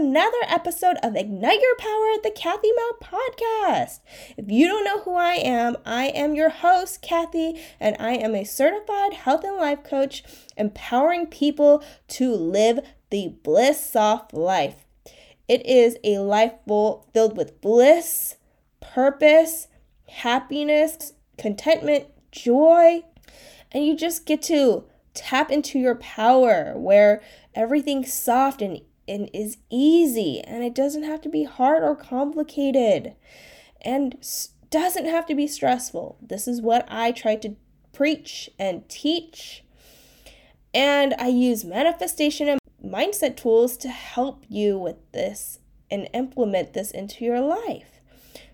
another episode of Ignite Your Power, at the Kathy Mou Podcast. If you don't know who I am, I am your host, Kathy, and I am a certified health and life coach, empowering people to live the bliss soft life. It is a life full, filled with bliss, purpose, happiness, contentment, joy, and you just get to tap into your power where everything's soft and, and is easy and it doesn't have to be hard or complicated and doesn't have to be stressful. This is what I try to preach and teach. And I use manifestation and mindset tools to help you with this and implement this into your life.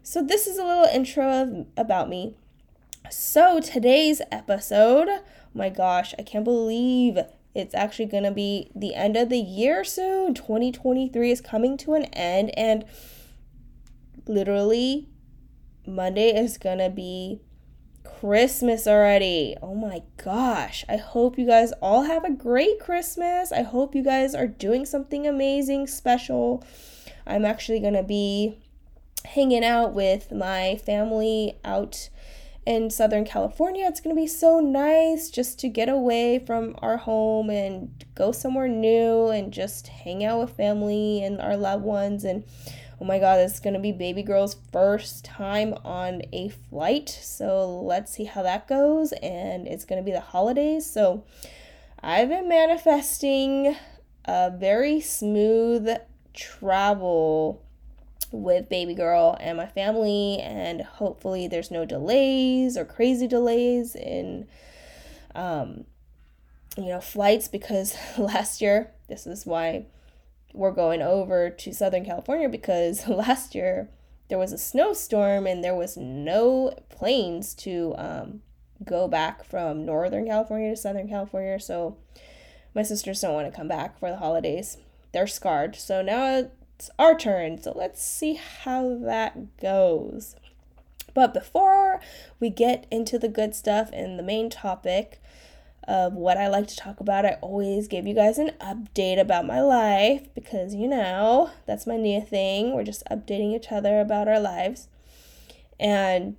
So, this is a little intro of, about me. So, today's episode, my gosh, I can't believe it's actually going to be the end of the year soon. 2023 is coming to an end, and literally, Monday is going to be Christmas already. Oh my gosh. I hope you guys all have a great Christmas. I hope you guys are doing something amazing, special. I'm actually going to be hanging out with my family out in Southern California. It's going to be so nice just to get away from our home and go somewhere new and just hang out with family and our loved ones. And oh my god, it's going to be baby girl's first time on a flight. So let's see how that goes. And it's going to be the holidays. So I've been manifesting a very smooth travel with baby girl and my family and hopefully there's no delays or crazy delays in um you know flights because last year this is why we're going over to southern california because last year there was a snowstorm and there was no planes to um, go back from northern california to southern california. So my sisters don't want to come back for the holidays. They're scarred. So now it's our turn. So let's see how that goes. But before we get into the good stuff and the main topic of what I like to talk about, I always give you guys an update about my life because you know that's my new thing. We're just updating each other about our lives. And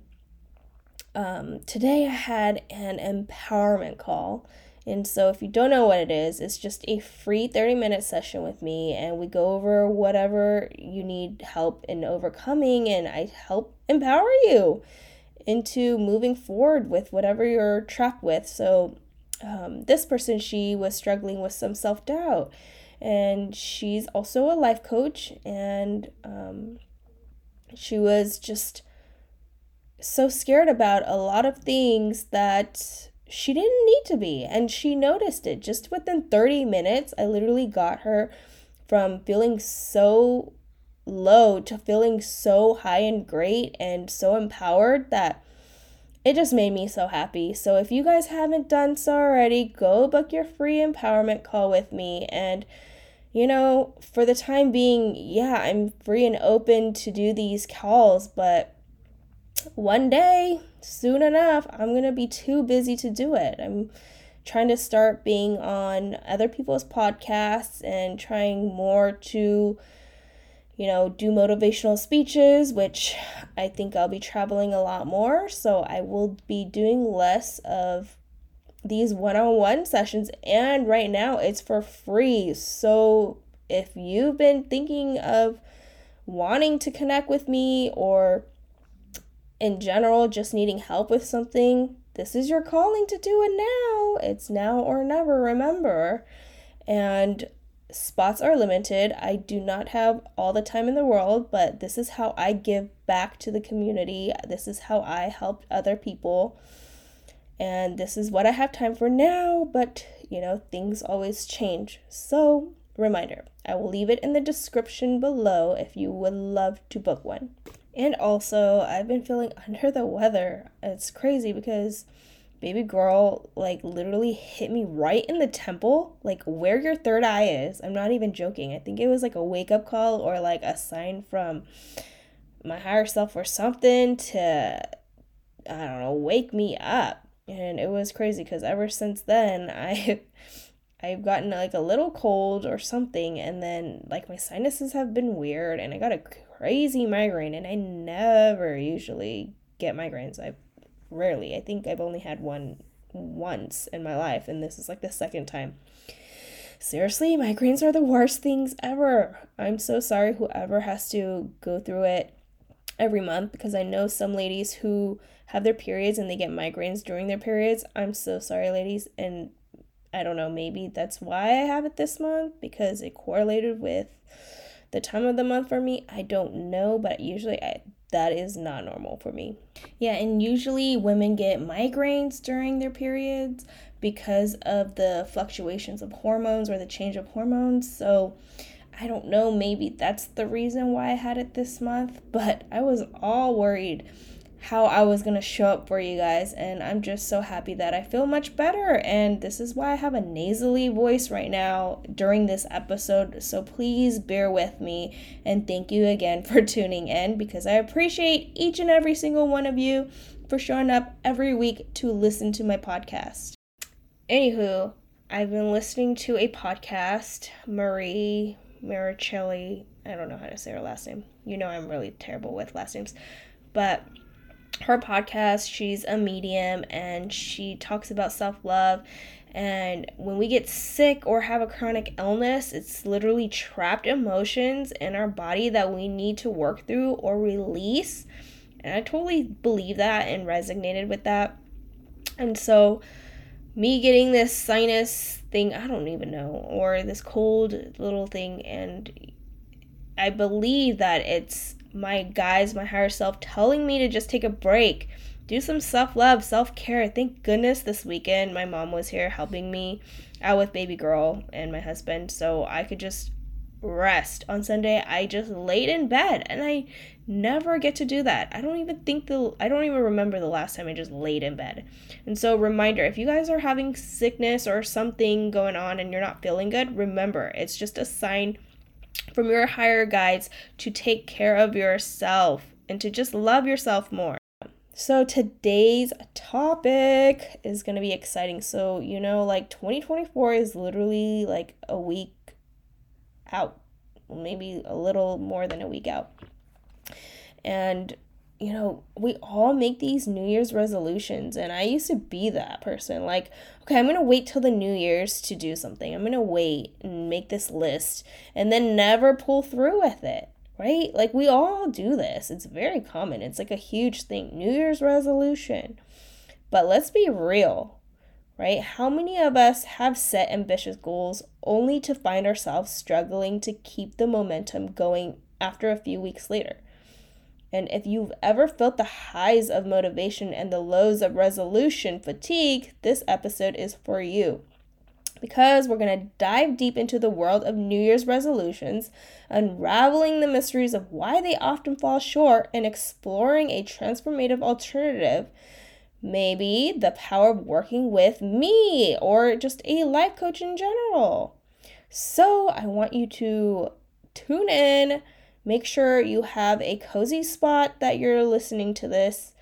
um, today I had an empowerment call and so, if you don't know what it is, it's just a free 30 minute session with me, and we go over whatever you need help in overcoming, and I help empower you into moving forward with whatever you're trapped with. So, um, this person, she was struggling with some self doubt, and she's also a life coach, and um, she was just so scared about a lot of things that she didn't need to be. And she noticed it just within 30 minutes. I literally got her from feeling so low to feeling so high and great and so empowered that it just made me so happy. So if you guys haven't done so already, go book your free empowerment call with me. And, you know, for the time being, yeah, I'm free and open to do these calls, but one day, soon enough, I'm going to be too busy to do it. I'm trying to start being on other people's podcasts and trying more to you know, do motivational speeches, which I think I'll be traveling a lot more. So I will be doing less of these one on one sessions. And right now it's for free. So if you've been thinking of wanting to connect with me or in general just needing help with something, this is your calling to do it now. It's now or never, remember. And spots are limited. I do not have all the time in the world, but this is how I give back to the community. This is how I help other people. And this is what I have time for now, but you know, things always change. So, reminder I will leave it in the description below if you would love to book one. And also, I've been feeling under the weather. It's crazy because baby girl like literally hit me right in the temple, like where your third eye is. I'm not even joking. I think it was like a wake up call or like a sign from my higher self or something to I don't know, wake me up. And it was crazy cuz ever since then I I've gotten like a little cold or something, and then like my sinuses have been weird, and I got a crazy migraine, and I never usually get migraines. I rarely. I think I've only had one once in my life, and this is like the second time. Seriously, migraines are the worst things ever. I'm so sorry whoever has to go through it every month because I know some ladies who have their periods and they get migraines during their periods. I'm so sorry, ladies. And I don't know, maybe that's why I have it this month because it correlated with the time of the month for me. I don't know, but usually I, that is not normal for me. Yeah, and usually women get migraines during their periods because of the fluctuations of hormones or the change of hormones. So I don't know, maybe that's the reason why I had it this month, but I was all worried how I was going to show up for you guys and I'm just so happy that I feel much better and this is why I have a nasally voice right now during this episode. So please bear with me and thank you again for tuning in because I appreciate each and every single one of you for showing up every week to listen to my podcast. Anywho, I've been listening to a podcast, Marie Maricelli. I don't know how to say her last name. You know, I'm really terrible with last names. But her podcast, she's a medium and she talks about self love. And when we get sick or have a chronic illness, it's literally trapped emotions in our body that we need to work through or release. And I totally believe that and resonated with that. And so, me getting this sinus thing, I don't even know, or this cold little thing, and I believe that it's my guys, my higher self, telling me to just take a break, do some self love, self care. Thank goodness this weekend my mom was here helping me out with baby girl and my husband, so I could just rest. On Sunday, I just laid in bed and I never get to do that. I don't even think the I don't even remember the last time I just laid in bed. And so reminder, if you guys are having sickness or something going on and you're not feeling good, remember, it's just a sign from your higher guides to take care of yourself and to just love yourself more. So today's topic is going to be exciting. So, you know, like 2024 is literally like a week out, maybe a little more than a week out. And, you know, we all make these New Year's resolutions. And I used to be that person. Like, okay, I'm to wait till the New Year's to do something. I'm to wait and make this list and then never pull through with it. Right? Like, we all do this. It's very common. It's like a huge thing. New Year's resolution. But let's be real, right? How many of us have set ambitious goals only to find ourselves struggling to keep the momentum going after a few weeks later? And if you've ever felt the highs of motivation and the lows of resolution fatigue, this episode is for you. Because we're going to dive deep into the world of New Year's resolutions, unraveling the mysteries of why they often fall short, and exploring a transformative alternative. Maybe the power of working with me or just a life coach in general. So, I want you to tune in Make sure you have a cozy spot that you're listening to this.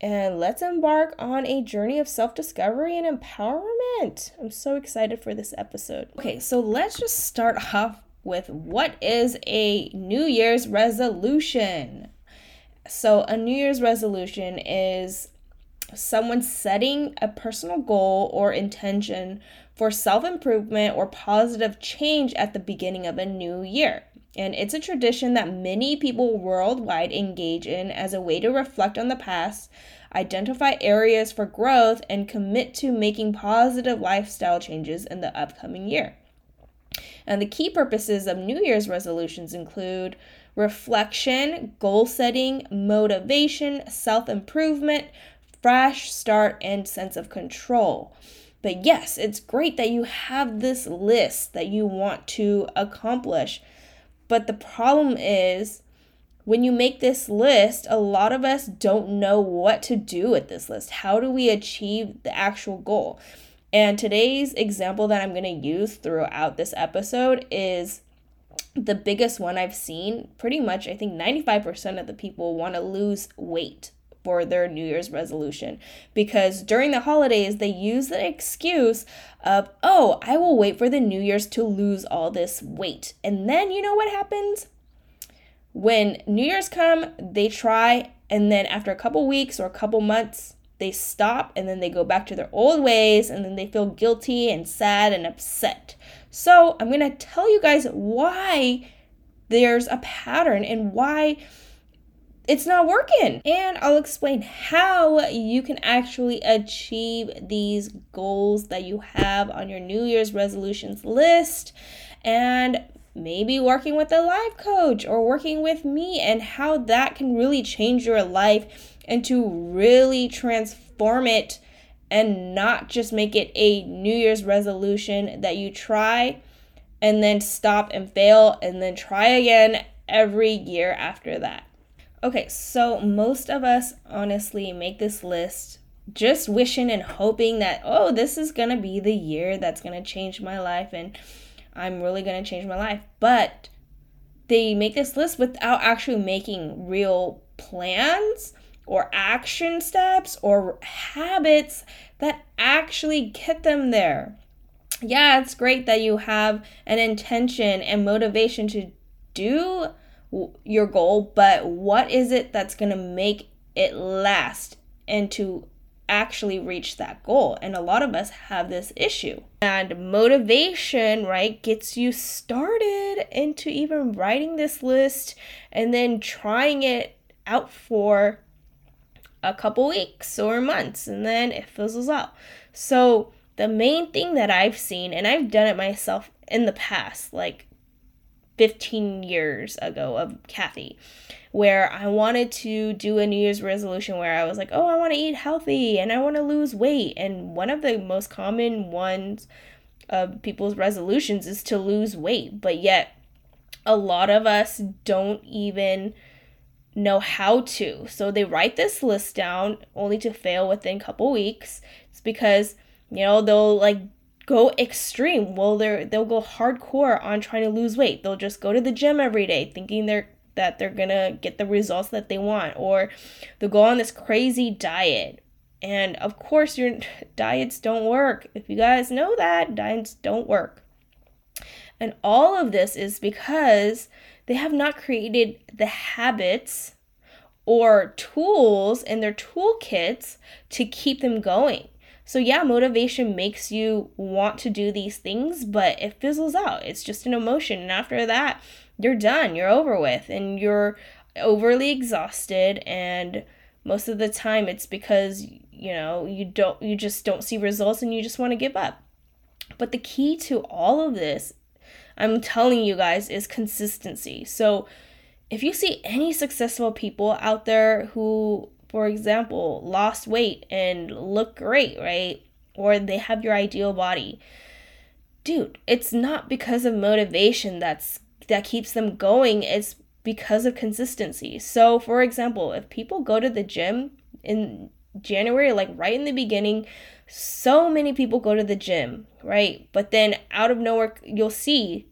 And let's embark on a journey of self discovery and empowerment. I'm so excited for this episode. Okay, so let's just start off with what is a New Year's resolution? So, a New Year's resolution is someone setting a personal goal or intention for self improvement or positive change at the beginning of a new year. And it's a tradition that many people worldwide engage in as a way to reflect on the past, identify areas for growth, and commit to making positive lifestyle changes in the upcoming year. And the key purposes of New Year's resolutions include reflection, goal setting, motivation, self improvement, fresh start, and sense of control. But yes, it's great that you have this list that you want to accomplish but the problem is, when you make this list, a lot of us don't know what to do with this list. How do we achieve the actual goal? And today's example that I'm going to use throughout this episode is the biggest one I've seen. Pretty much, I think 95% of the people want to lose weight for their New Year's resolution because during the holidays they use the excuse of, oh, I will wait for the New Year's to lose all this weight. And then you know what happens? When New Year's come, they try, and then after a couple weeks or a couple months, they stop and then they go back to their old ways and then they feel guilty and sad and upset. So, I'm going to tell you guys why there's a pattern and why it's not working. And I'll explain how you can actually achieve these goals that you have on your New Year's resolutions list and maybe working with a life coach or working with me and how that can really change your life and to really transform it and not just make it a New Year's resolution that you try and then stop and fail and then try again every year after that. Okay, so most of us honestly make this list just wishing and hoping that, oh, this is gonna be the year that's gonna change my life and I'm really gonna change my life. But they make this list without actually making real plans or action steps or habits that actually get them there. Yeah, it's great that you have an intention and motivation to do your goal, but what is it that's going to make it last and to actually reach that goal? And a lot of us have this issue. And motivation, right, gets you started into even writing this list and then trying it out for a couple weeks or months and then it fizzles out. So, the main thing that I've seen, and I've done it myself in the past, like 15 years ago of Kathy, where I wanted to do a New Year's resolution where I was like, oh, I want to eat healthy and I want to lose weight. And one of the most common ones of people's resolutions is to lose weight, but yet a lot of us don't even know how to. So they write this list down only to fail within a couple weeks. It's because, you know, they'll like go extreme. Well, they're they'll go hardcore on trying to lose weight. They'll just go to the gym every day thinking they're that they're gonna get the results that they want, or they'll go on this crazy diet. And of course, your diets don't work. If you guys know that, diets don't work. And all of this is because they have not created the habits or tools in their toolkits to keep them going. So, yeah, motivation makes you want to do these things, but it fizzles out. It's just an emotion. And after that, you're done, you're over with, and you're overly exhausted. And most of the time, it's because, you know, you don't, you just don't see results and you just want to give up. But the key to all of this, I'm telling you guys, is consistency. So, if you see any successful people out there who for example, lost weight and look great, right? Or they have your ideal body. Dude, it's not because of motivation that's that keeps them going. It's because of consistency. So, for example, if people go to the gym in January, like right in the beginning, so many people go to the gym, right? But then out of nowhere, you'll see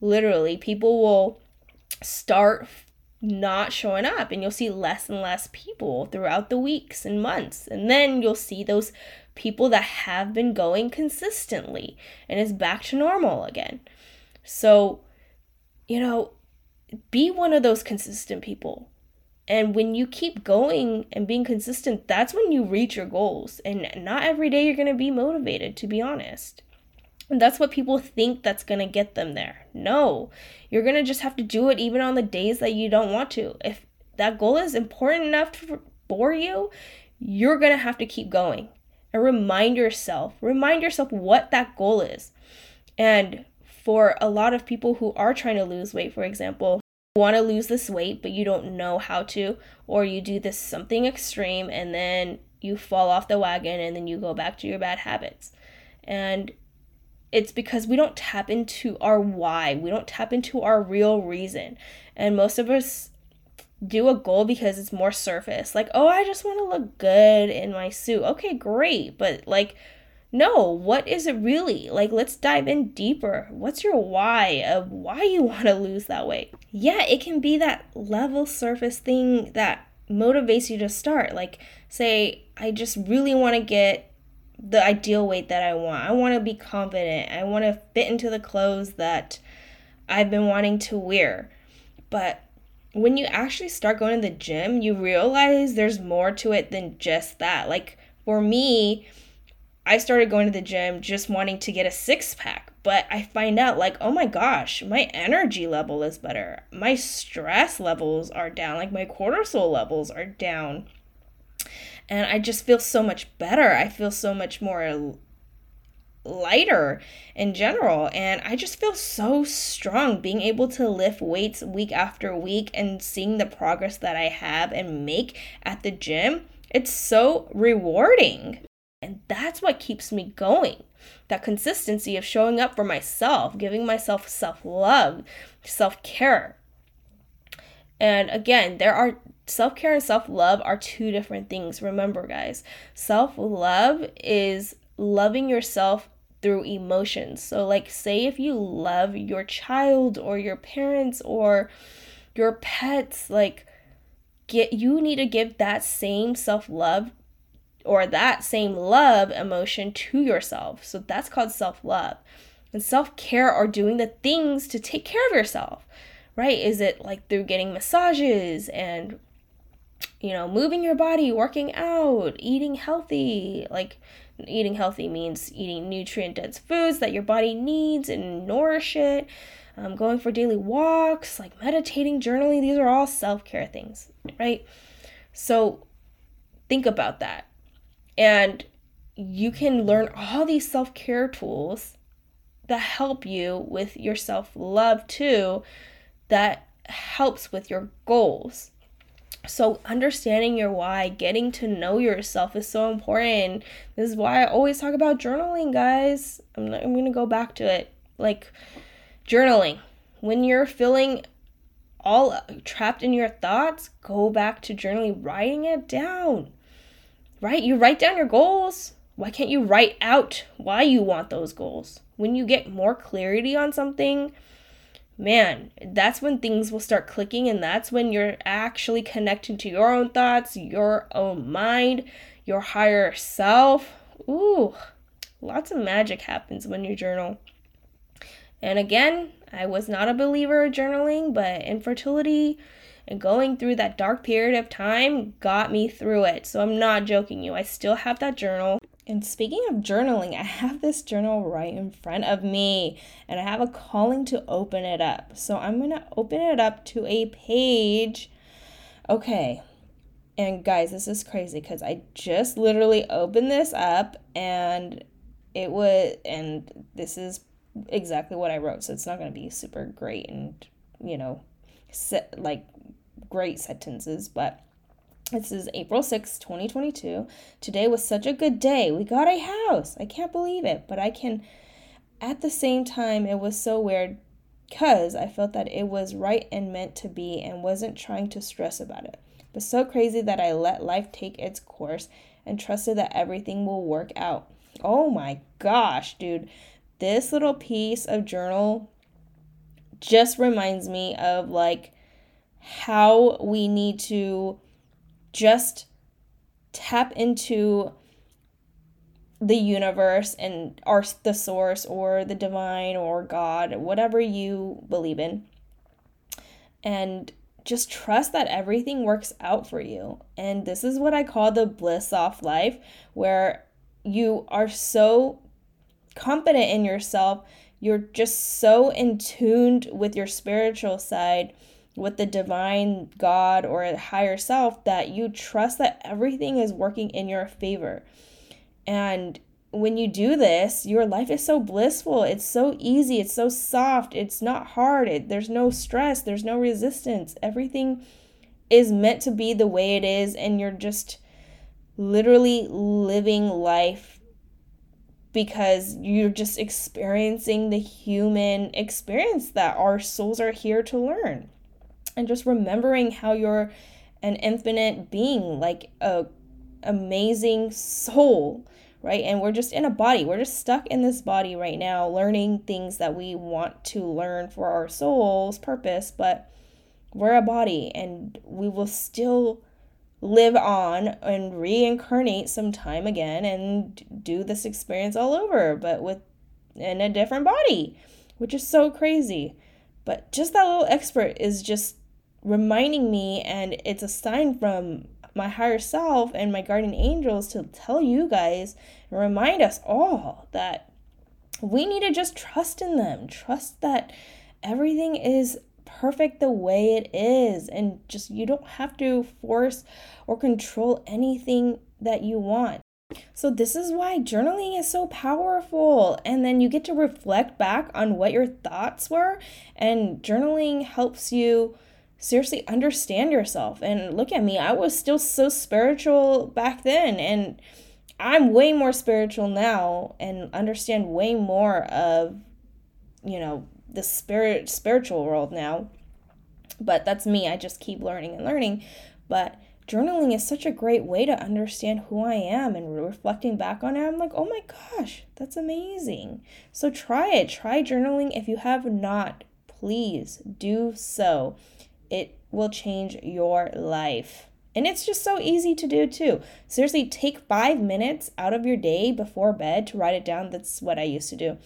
literally people will start not showing up and you'll see less and less people throughout the weeks and months. And then you'll see those people that have been going consistently and it's back to normal again. So you know be one of those consistent people. And when you keep going and being consistent that's when you reach your goals. And not every day you're going to be motivated to be honest that's what people think that's going to get them there. No, you're going to just have to do it even on the days that you don't want to. If that goal is important enough for you, you're going to have to keep going and remind yourself, remind yourself what that goal is. And for a lot of people who are trying to lose weight, for example, want to lose this weight, but you don't know how to, or you do this something extreme and then you fall off the wagon and then you go back to your bad habits. And it's because we don't tap into our why. We don't tap into our real reason. And most of us do a goal because it's more surface. Like, oh, I just want to look good in my suit. Okay, great. But like, no, what is it really? Like, let's dive in deeper. What's your why of why you want to lose that weight? Yeah, it can be that level surface thing that motivates you to start. Like, say, I just really want to get the ideal weight that I want. I want to be confident. I want to fit into the clothes that I've been wanting to wear. But when you actually start going to the gym, you realize there's more to it than just that. Like for me, I started going to the gym just wanting to get a six pack, but I find out like, oh my gosh, my energy level is better. My stress levels are down, like my cortisol levels are down. And I just feel so much better. I feel so much more lighter in general. And i just feel so strong being able to lift weights week after week and seeing the progress that i have and make at the gym. It's so rewarding. And that's what keeps me going. That consistency of showing up for myself giving myself self-love self-care. And again there are self-care and self-love are two different things remember guys self-love is loving yourself through emotions. So, like, say if you love your child or your parents or your pets, like, get you need to give that same self love or that same love emotion to yourself. So, that's called self love. And self care are doing the things to take care of yourself, right? Is it like through getting massages and you know, moving your body, working out, eating healthy, like eating healthy means eating nutrient dense foods that your body needs and nourish it. Um, going for daily walks, like meditating, journaling, these are all self care things, right? So think about that. And you can learn all these self care tools that help you with your self love too, that helps with your goals. So, understanding your why, getting to know yourself is so important. This is why I always talk about journaling, guys. I'm, not, I'm to go back to it. Like, journaling. When you're feeling all trapped in your thoughts, go back to journaling, writing it down. Right? You write down your goals. Why can't you write out why you want those goals? When you get more clarity on something, man, that's when things will start clicking, and that's when you're actually connecting to your own thoughts, your own mind, your higher self. Ooh, lots of magic happens when you journal. And again, I was not a believer of journaling, but infertility and going through that dark period of time got me through it. So I'm not joking you. I still have that journal. And speaking of journaling, I have this journal right in front of me and I have a calling to open it up. So I'm going to open it up to a page. Okay. And guys, this is crazy because I just literally opened this up and it was, and this is exactly what I wrote. So it's not going to be super great and, you know, set, like great sentences, but this is April 6, 2022. Today was such a good day. We got a house. I can't believe it, but I can at the same time it was so weird cuz I felt that it was right and meant to be and wasn't trying to stress about it. But so crazy that I let life take its course and trusted that everything will work out. Oh my gosh, dude. This little piece of journal just reminds me of like how we need to just tap into the universe and our the source or the divine or god whatever you believe in and just trust that everything works out for you. And this is what i call the bliss off life where you are so confident in yourself. You're just so in tuned with your spiritual side with the divine God or a higher self that you trust that everything is working in your favor. And when you do this, your life is so blissful. It's so easy. It's so soft. It's not hard. It, there's no stress. There's no resistance. Everything is meant to be the way it is. And you're just literally living life because you're just experiencing the human experience that our souls are here to learn and just remembering how you're an infinite being, like a amazing soul, right? And we're just in a body. We're just stuck in this body right now, learning things that we want to learn for our soul's purpose, but we're a body and we will still live on and reincarnate sometime again and do this experience all over, but with in a different body, which is so crazy. But just that little expert is just reminding me, and it's a sign from my higher self and my guardian angels to tell you guys and remind us all that we need to just trust in them. Trust that everything is perfect the way it is and just you don't have to force or control anything that you want. So, this is why journaling is so powerful. And then you get to reflect back on what your thoughts were. And journaling helps you seriously understand yourself. And look at me, I was still so spiritual back then. And I'm way more spiritual now and understand way more of, you know, the spirit spiritual world now. But that's me. I just keep learning and learning. But journaling is such a great way to understand who I am and reflecting back on it. I'm like, oh my gosh, that's amazing. So try it. Try journaling. If you have not, please do so. It will change your life. And it's just so easy to do too. Seriously, take five minutes out of your day before bed to write it down. That's what I used to do.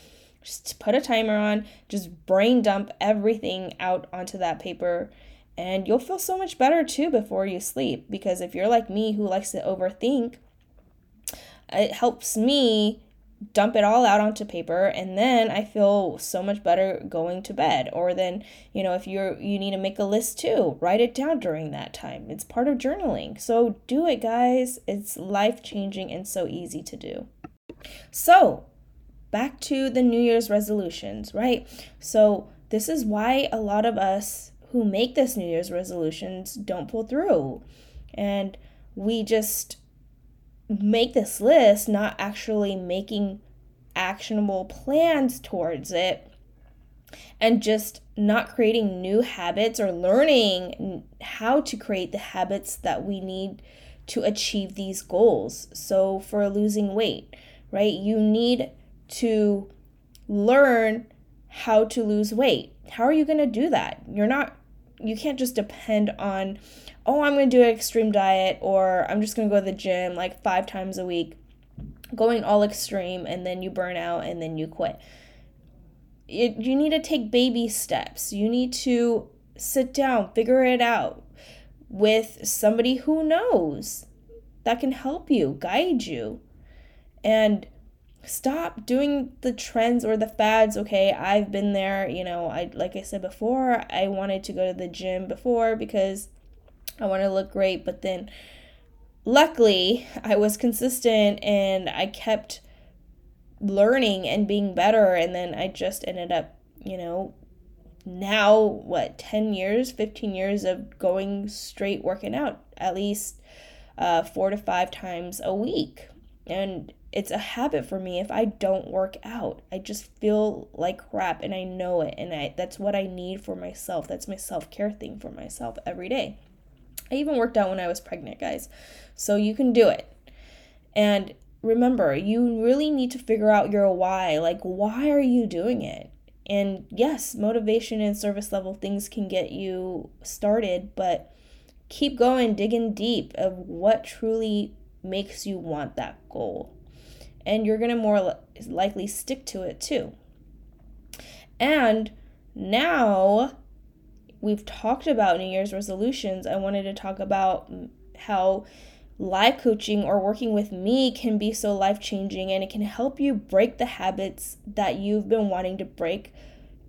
Just put a timer on, just brain dump everything out onto that paper, and you'll feel so much better too before you sleep. Because if you're like me who likes to overthink, it helps me dump it all out onto paper and then I feel so much better going to bed. Or then you know if you're you need to make a list too write it down during that time. It's part of journaling. So do it guys. It's life changing and so easy to do. So back to the New Year's resolutions, right? So, this is why a lot of us who make this New Year's resolutions don't pull through. And we just make this list, not actually making actionable plans towards it, and just not creating new habits or learning how to create the habits that we need to achieve these goals. So, for losing weight, right, you need to learn how to lose weight. How are you going to do that? You're not you can't just depend on oh, I'm going to do an extreme diet or I'm just going to go to the gym like 5 times a week. Going all extreme and then you burn out and then you quit. It, you need to take baby steps. You need to sit down, figure it out with somebody who knows that can help you, guide you. And stop doing the trends or the fads okay? I've been there you know i like i said before i wanted to go to the gym before because i want to look great but then luckily i was consistent and i kept learning and being better and then i just ended up you know now what 10 years 15 years of going straight working out at least uh, four to five times a week. And it's a habit for me if I don't work out. I just feel like crap and I know it and I that's what I need for myself. That's my self-care thing for myself every day. I even worked out when I was pregnant, guys. So you can do it. And remember, you really need to figure out your why. Like why are you doing it? And yes, motivation and service level things can get you started, but keep going, digging deep of what truly makes you want that goal and you're going to more likely stick to it too. And now we've talked about New Year's resolutions. I wanted to talk about how life coaching or working with me can be so life changing and it can help you break the habits that you've been wanting to break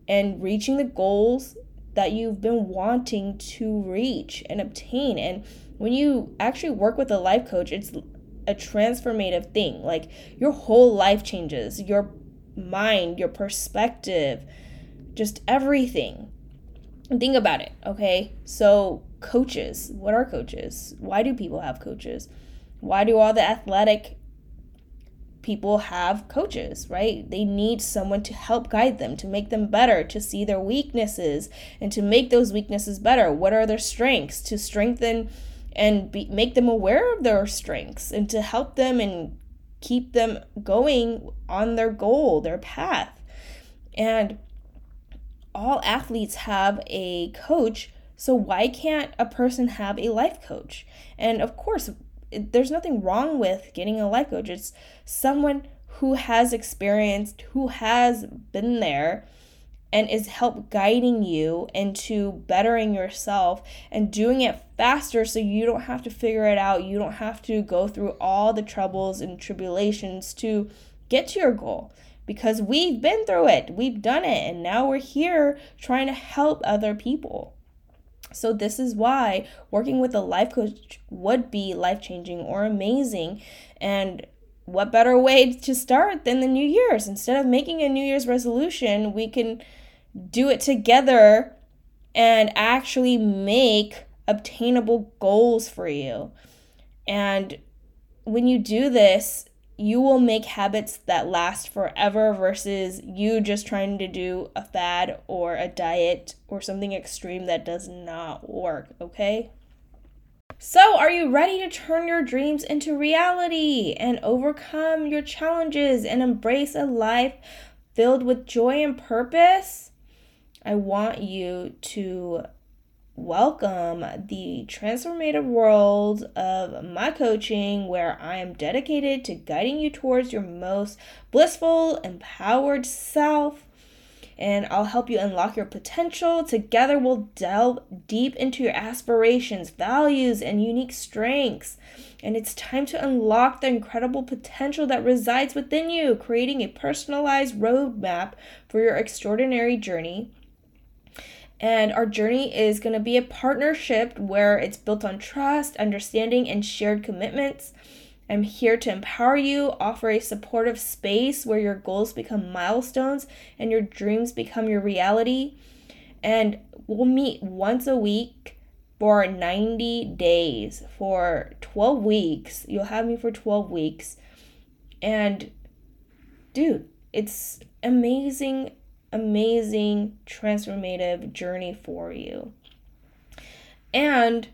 and reaching the goals that you've been wanting to reach and obtain. And when you actually work with a life coach, it's a transformative thing. Like your whole life changes, your mind, your perspective, just everything. Think about it, okay? So, coaches, what are coaches? Why do people have coaches? Why do all the athletic people have coaches, right? They need someone to help guide them, to make them better, to see their weaknesses, and to make those weaknesses better. What are their strengths? To strengthen and be, make them aware of their strengths and to help them and keep them going on their goal, their path. And all athletes have a coach So, why can't a person have a life coach? And of course, there's nothing wrong with getting a life coach. It's someone who has experienced, who has been there, and is help guiding you into bettering yourself and doing it faster so you don't have to figure it out. You don't have to go through all the troubles and tribulations to get to your goal because we've been through it, we've done it, and now we're here trying to help other people. So, this is why working with a life coach would be life changing or amazing. And what better way to start than the New Year's? Instead of making a New Year's resolution, we can do it together and actually make obtainable goals for you. And when you do this, you will make habits that last forever versus you just trying to do a fad or a diet or something extreme that does not work, okay? So, are you ready to turn your dreams into reality and overcome your challenges and embrace a life filled with joy and purpose? I want you to welcome the transformative world of my coaching, where I am dedicated to guiding you towards your most blissful, empowered self. And I'll help you unlock your potential. Together, we'll delve deep into your aspirations, values, and unique strengths. And it's time to unlock the incredible potential that resides within you, creating a personalized roadmap for your extraordinary journey and our journey is going to be a partnership where it's built on trust, understanding, and shared commitments. I'm here to empower you, offer a supportive space where your goals become milestones and your dreams become your reality. And we'll meet once a week for 90 days, for 12 weeks. You'll have me for 12 weeks. And dude, it's amazing amazing transformative journey for you. And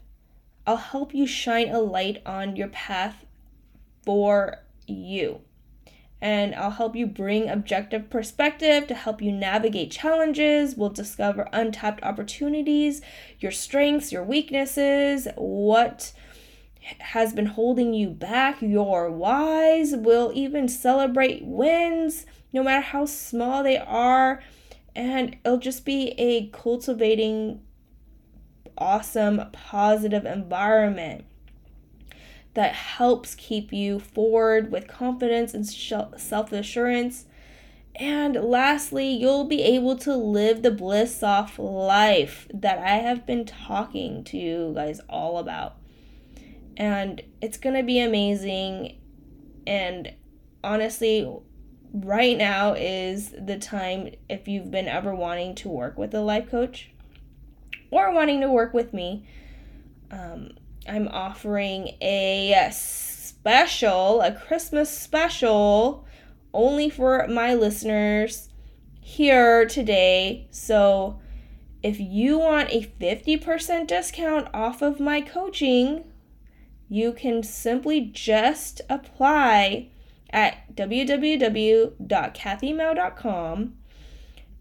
I'll help you shine a light on your path for you. And I'll help you bring objective perspective to help you navigate challenges. We'll discover untapped opportunities, your strengths, your weaknesses, what has been holding you back, your whys. We'll even celebrate wins no matter how small they are. And it'll just be a cultivating, awesome, positive environment that helps keep you forward with confidence and self assurance. And lastly, you'll be able to live the bliss off life that I have been talking to you guys all about. And it's going to be amazing. And honestly, right now is the time if you've been ever wanting to work with a life coach or wanting to work with me. Um, I'm offering a special, a Christmas special, only for my listeners here today. So if you want a 50% discount off of my coaching, you can simply just apply at www.kathymou.com.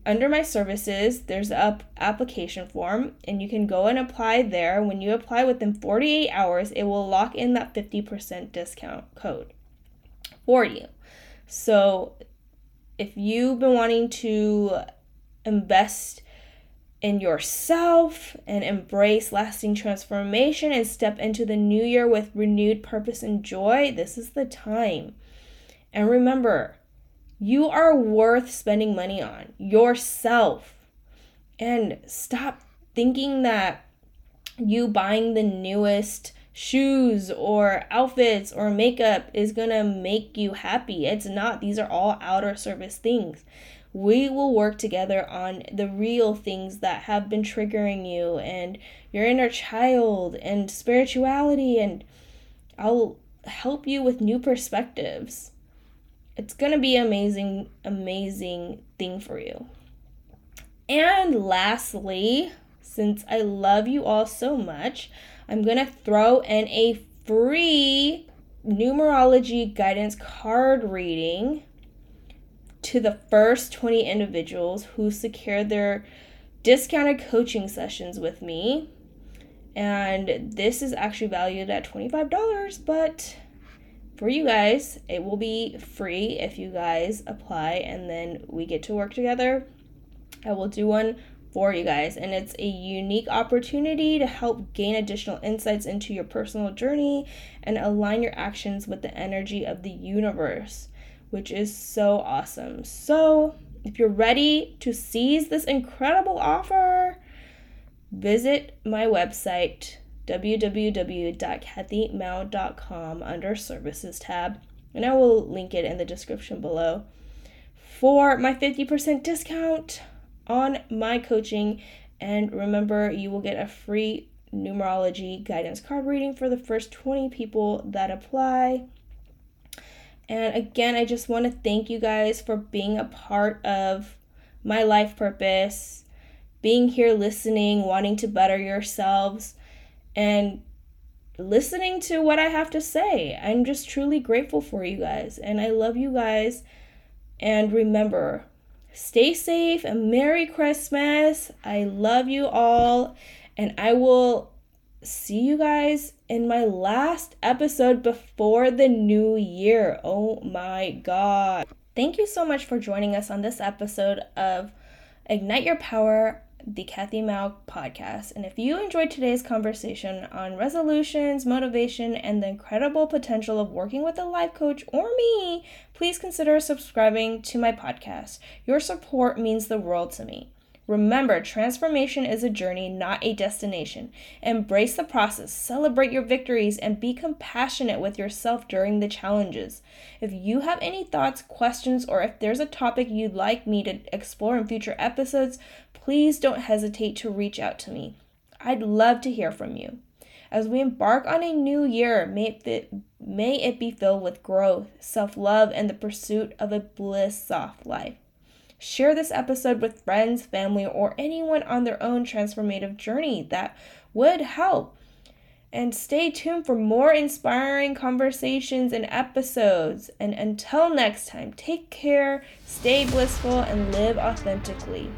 Under my services, there's a application form, and you can go and apply there. When you apply within 48 hours, it will lock in that 50% discount code for you. So, if you've been wanting to invest in yourself and embrace lasting transformation and step into the new year with renewed purpose and joy, this is the time. And remember, you are worth spending money on yourself. And stop thinking that you buying the newest shoes or outfits or makeup is gonna make you happy. It's not. These are all outer service things. We will work together on the real things that have been triggering you and your inner child and spirituality, and I'll help you with new perspectives it's going to be amazing amazing thing for you. And lastly, since I love you all so much, I'm going to throw in a free numerology guidance card reading to the first 20 individuals who secure their discounted coaching sessions with me. And this is actually valued at $25, but for you guys, it will be free if you guys apply and then we get to work together. I will do one for you guys, and it's a unique opportunity to help gain additional insights into your personal journey and align your actions with the energy of the universe, which is so awesome. So, if you're ready to seize this incredible offer, visit my website www.kathymou.com under services tab and I will link it in the description below for my 50% discount on my coaching and remember you will get a free numerology guidance card reading for the first 20 people that apply. And again, I just want to thank you guys for being a part of my life purpose, being here listening, wanting to better yourselves, and listening to what I have to say. I'm just truly grateful for you guys, and I love you guys. And remember, stay safe and Merry Christmas. I love you all, and I will see you guys in my last episode before the new year. Oh my god. Thank you so much for joining us on this episode of Ignite Your Power the Kathy Mou podcast. And if you enjoyed today's conversation on resolutions, motivation, and the incredible potential of working with a life coach or me, please consider subscribing to my podcast. Your support means the world to me. Remember, transformation is a journey, not a destination. Embrace the process, celebrate your victories, and be compassionate with yourself during the challenges. If you have any thoughts, questions, or if there's a topic you'd like me to explore in future episodes, please don't hesitate to reach out to me. I'd love to hear from you. As we embark on a new year, may it, may it be filled with growth, self love, and the pursuit of a bliss soft life. Share this episode with friends, family, or anyone on their own transformative journey that would help. And stay tuned for more inspiring conversations and episodes. And until next time, take care, stay blissful, and live authentically.